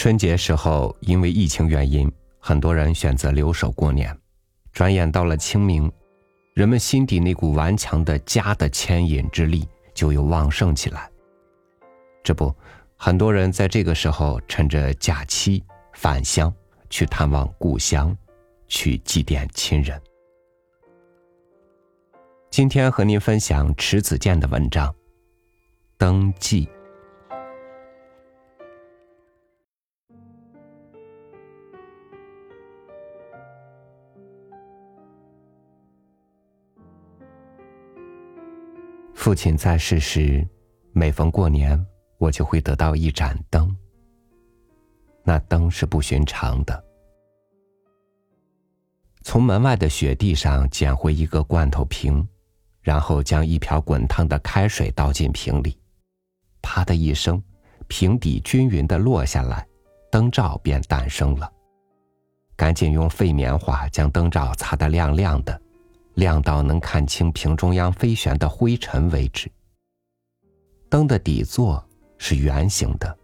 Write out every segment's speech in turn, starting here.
春节时候，因为疫情原因，很多人选择留守过年。转眼到了清明，人们心底那股顽强的家的牵引之力就又旺盛起来。这不，很多人在这个时候趁着假期返乡，去探望故乡，去祭奠亲人。今天和您分享迟子建的文章《登记》。父亲在世时，每逢过年，我就会得到一盏灯。那灯是不寻常的。从门外的雪地上捡回一个罐头瓶，然后将一瓢滚烫的开水倒进瓶里，啪的一声，瓶底均匀的落下来，灯罩便诞生了。赶紧用废棉花将灯罩擦得亮亮的。亮到能看清瓶中央飞旋的灰尘为止。灯的底座是圆形的，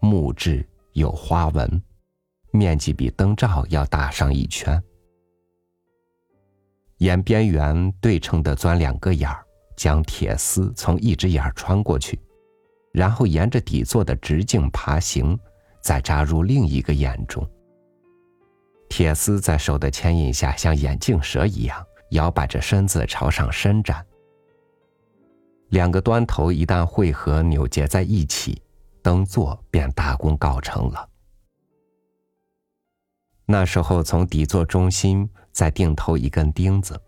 木质有花纹，面积比灯罩要大上一圈。沿边缘对称的钻两个眼儿，将铁丝从一只眼儿穿过去，然后沿着底座的直径爬行，再扎入另一个眼中。铁丝在手的牵引下，像眼镜蛇一样。摇摆着身子朝上伸展，两个端头一旦汇合扭结在一起，灯座便大功告成了。那时候，从底座中心再钉头一根钉子，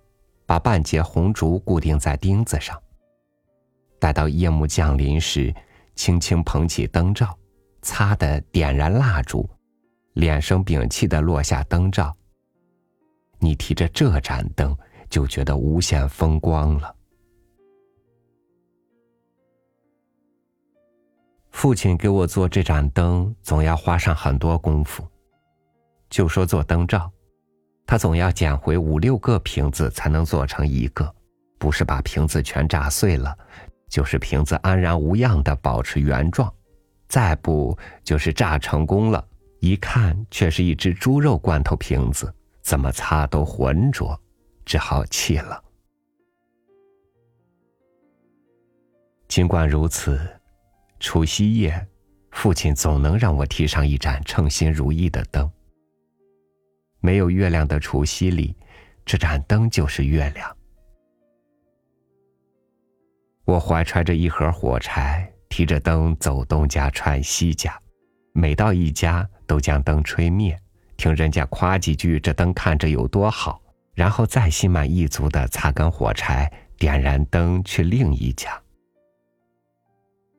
把半截红烛固定在钉子上。待到夜幕降临时，轻轻捧起灯罩，擦的点燃蜡烛，脸生屏气的落下灯罩。你提着这盏灯。就觉得无限风光了。父亲给我做这盏灯，总要花上很多功夫。就说做灯罩，他总要捡回五六个瓶子才能做成一个，不是把瓶子全炸碎了，就是瓶子安然无恙的保持原状，再不就是炸成功了，一看却是一只猪肉罐头瓶子，怎么擦都浑浊。只好弃了。尽管如此，除夕夜，父亲总能让我提上一盏称心如意的灯。没有月亮的除夕里，这盏灯就是月亮。我怀揣着一盒火柴，提着灯走东家串西家，每到一家都将灯吹灭，听人家夸几句，这灯看着有多好。然后再心满意足的擦干火柴，点燃灯去另一家。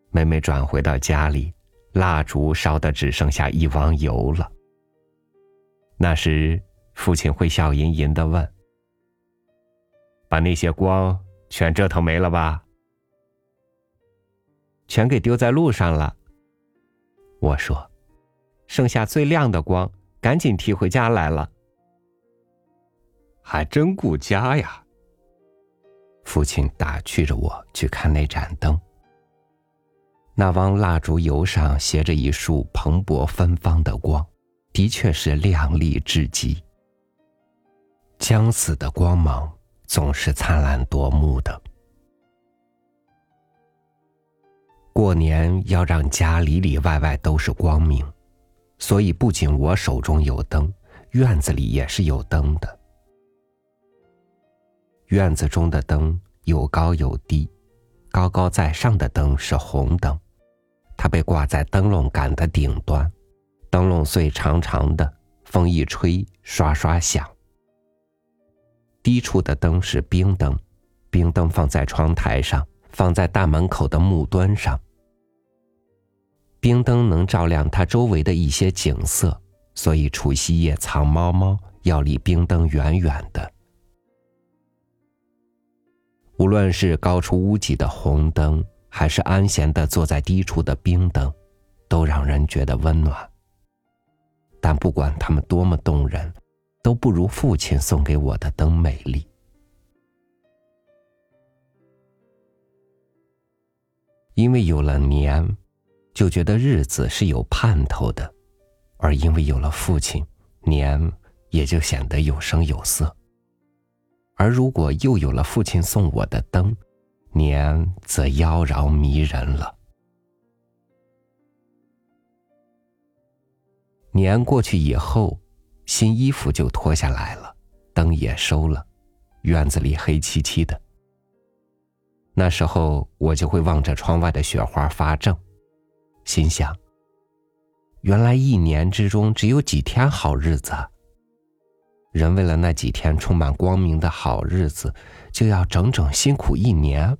每每转回到家里，蜡烛烧的只剩下一汪油了。那时，父亲会笑吟吟的问：“把那些光全折腾没了吧？”“全给丢在路上了。”我说：“剩下最亮的光，赶紧提回家来了。”还真顾家呀！父亲打趣着我去看那盏灯。那汪蜡烛油上斜着一束蓬勃芬芳的光，的确是亮丽至极。将死的光芒总是灿烂夺目的。过年要让家里里外外都是光明，所以不仅我手中有灯，院子里也是有灯的。院子中的灯有高有低，高高在上的灯是红灯，它被挂在灯笼杆的顶端，灯笼穗长长的，风一吹刷刷响。低处的灯是冰灯，冰灯放在窗台上，放在大门口的木墩上。冰灯能照亮它周围的一些景色，所以除夕夜藏猫猫要离冰灯远远的。无论是高出屋脊的红灯，还是安闲的坐在低处的冰灯，都让人觉得温暖。但不管它们多么动人，都不如父亲送给我的灯美丽。因为有了年，就觉得日子是有盼头的，而因为有了父亲，年也就显得有声有色。而如果又有了父亲送我的灯，年则妖娆迷人了。年过去以后，新衣服就脱下来了，灯也收了，院子里黑漆漆的。那时候我就会望着窗外的雪花发怔，心想：原来一年之中只有几天好日子。人为了那几天充满光明的好日子，就要整整辛苦一年。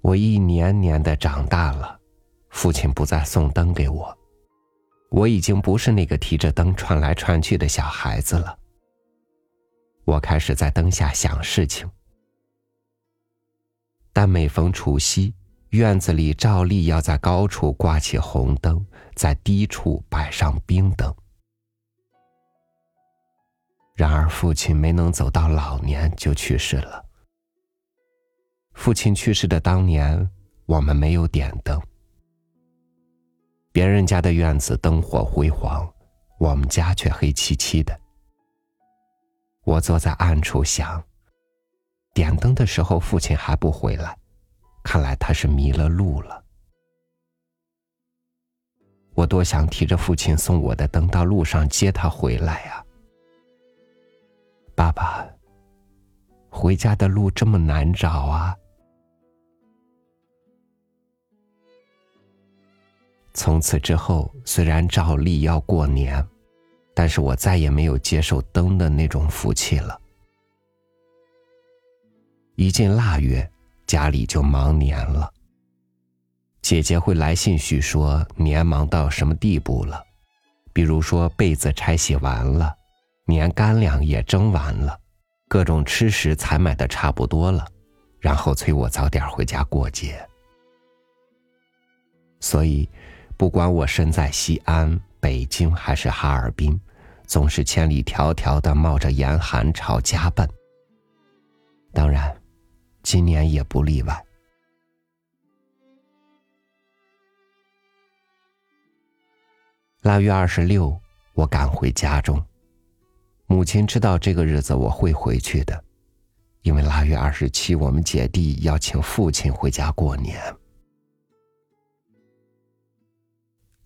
我一年年的长大了，父亲不再送灯给我，我已经不是那个提着灯串来串去的小孩子了。我开始在灯下想事情，但每逢除夕，院子里照例要在高处挂起红灯，在低处摆上冰灯。然而，父亲没能走到老年就去世了。父亲去世的当年，我们没有点灯。别人家的院子灯火辉煌，我们家却黑漆漆的。我坐在暗处想，点灯的时候父亲还不回来，看来他是迷了路了。我多想提着父亲送我的灯到路上接他回来呀！爸爸，回家的路这么难找啊！从此之后，虽然照例要过年。但是我再也没有接受灯的那种福气了。一进腊月，家里就忙年了。姐姐会来信叙说年忙到什么地步了，比如说被子拆洗完了，年干粮也蒸完了，各种吃食采买的差不多了，然后催我早点回家过节。所以，不管我身在西安、北京还是哈尔滨。总是千里迢迢的冒着严寒朝家奔。当然，今年也不例外。腊月二十六，我赶回家中。母亲知道这个日子我会回去的，因为腊月二十七，我们姐弟要请父亲回家过年，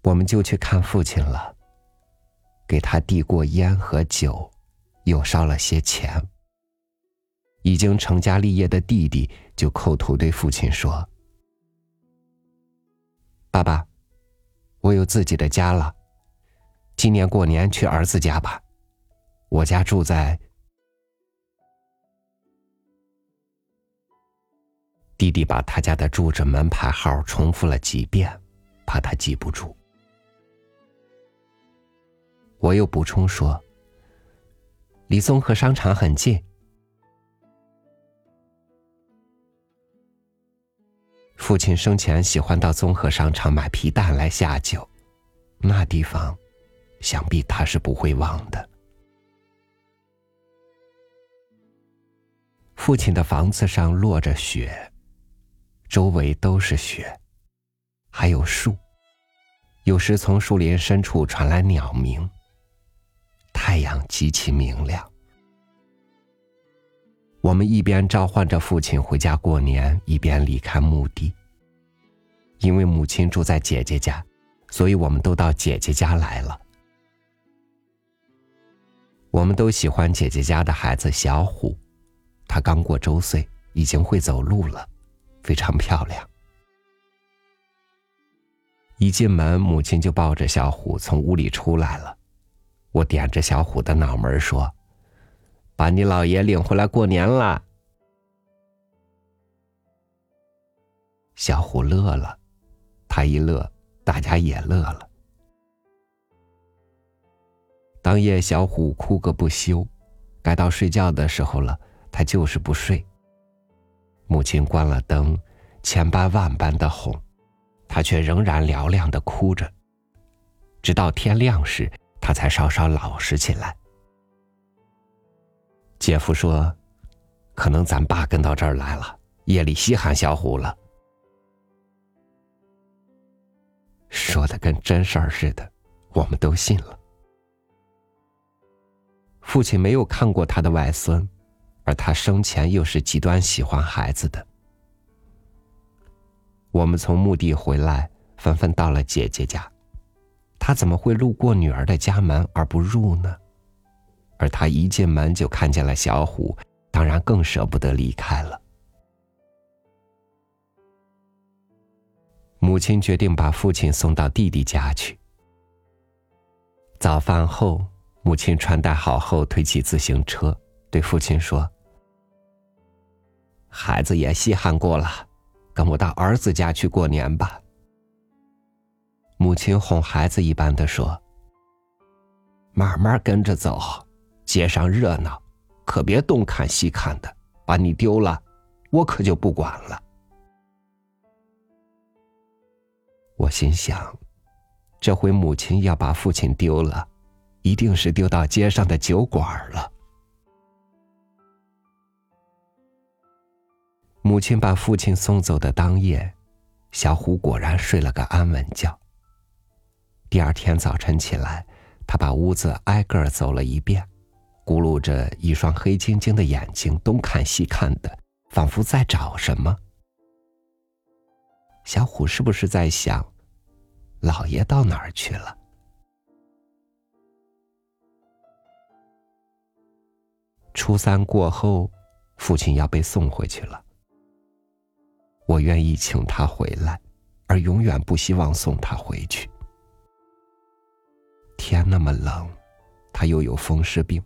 我们就去看父亲了。给他递过烟和酒，又烧了些钱。已经成家立业的弟弟就叩头对父亲说：“爸爸，我有自己的家了，今年过年去儿子家吧。我家住在……”弟弟把他家的住址门牌号重复了几遍，怕他记不住。我又补充说：“离综合商场很近。”父亲生前喜欢到综合商场买皮蛋来下酒，那地方，想必他是不会忘的。父亲的房子上落着雪，周围都是雪，还有树，有时从树林深处传来鸟鸣。太阳极其明亮，我们一边召唤着父亲回家过年，一边离开墓地。因为母亲住在姐姐家，所以我们都到姐姐家来了。我们都喜欢姐姐家的孩子小虎，他刚过周岁，已经会走路了，非常漂亮。一进门，母亲就抱着小虎从屋里出来了。我点着小虎的脑门说：“把你姥爷领回来过年了。”小虎乐了，他一乐，大家也乐了。当夜，小虎哭个不休，该到睡觉的时候了，他就是不睡。母亲关了灯，千般万般的哄，他却仍然嘹亮的哭着，直到天亮时。他才稍稍老实起来。姐夫说：“可能咱爸跟到这儿来了，夜里稀罕小虎了。”说的跟真事儿似的，我们都信了。父亲没有看过他的外孙，而他生前又是极端喜欢孩子的。我们从墓地回来，纷纷到了姐姐家。他怎么会路过女儿的家门而不入呢？而他一进门就看见了小虎，当然更舍不得离开了。母亲决定把父亲送到弟弟家去。早饭后，母亲穿戴好后，推起自行车，对父亲说：“孩子也稀罕过了，跟我到儿子家去过年吧。”母亲哄孩子一般的说：“慢慢跟着走，街上热闹，可别东看西看的，把你丢了，我可就不管了。”我心想，这回母亲要把父亲丢了，一定是丢到街上的酒馆了。母亲把父亲送走的当夜，小虎果然睡了个安稳觉。第二天早晨起来，他把屋子挨个走了一遍，咕噜着一双黑晶晶的眼睛，东看西看的，仿佛在找什么。小虎是不是在想，老爷到哪儿去了？初三过后，父亲要被送回去了。我愿意请他回来，而永远不希望送他回去。天那么冷，他又有风湿病，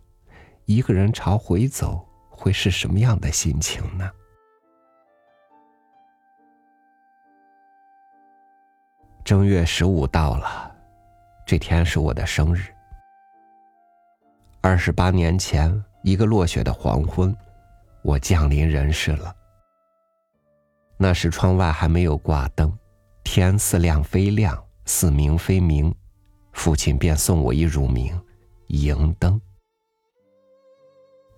一个人朝回走，会是什么样的心情呢？正月十五到了，这天是我的生日。二十八年前，一个落雪的黄昏，我降临人世了。那时窗外还没有挂灯，天似亮非亮，似明非明，父亲便送我一乳名——迎灯。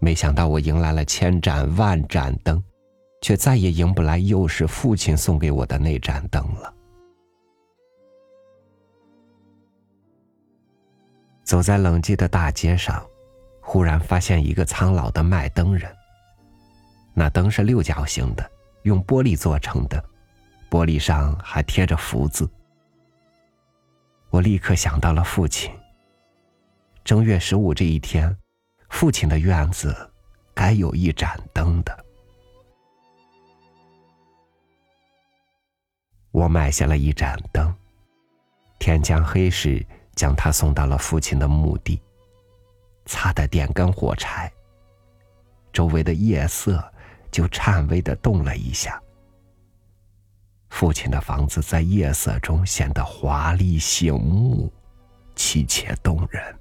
没想到我迎来了千盏万盏灯，却再也迎不来又是父亲送给我的那盏灯了。走在冷寂的大街上，忽然发现一个苍老的卖灯人。那灯是六角形的，用玻璃做成的，玻璃上还贴着福字。我立刻想到了父亲。正月十五这一天，父亲的院子该有一盏灯的。我买下了一盏灯。天将黑时。将它送到了父亲的墓地，擦的点根火柴。周围的夜色就颤巍的动了一下。父亲的房子在夜色中显得华丽醒目，凄切动人。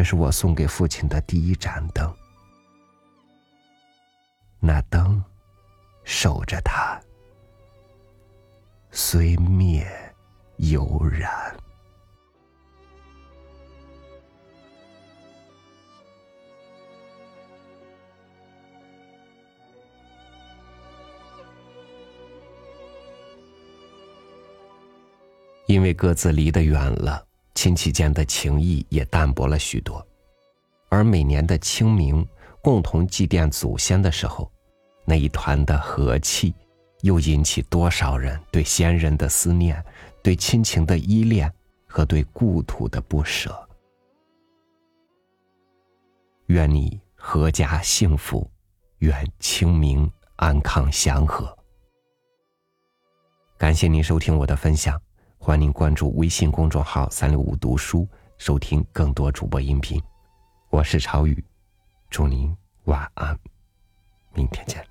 这是我送给父亲的第一盏灯，那灯守着他。虽灭犹燃。因为各自离得远了，亲戚间的情谊也淡薄了许多。而每年的清明，共同祭奠祖先的时候，那一团的和气。又引起多少人对先人的思念，对亲情的依恋和对故土的不舍？愿你阖家幸福，愿清明安康祥和。感谢您收听我的分享，欢迎您关注微信公众号“三六五读书”，收听更多主播音频。我是朝雨，祝您晚安，明天见。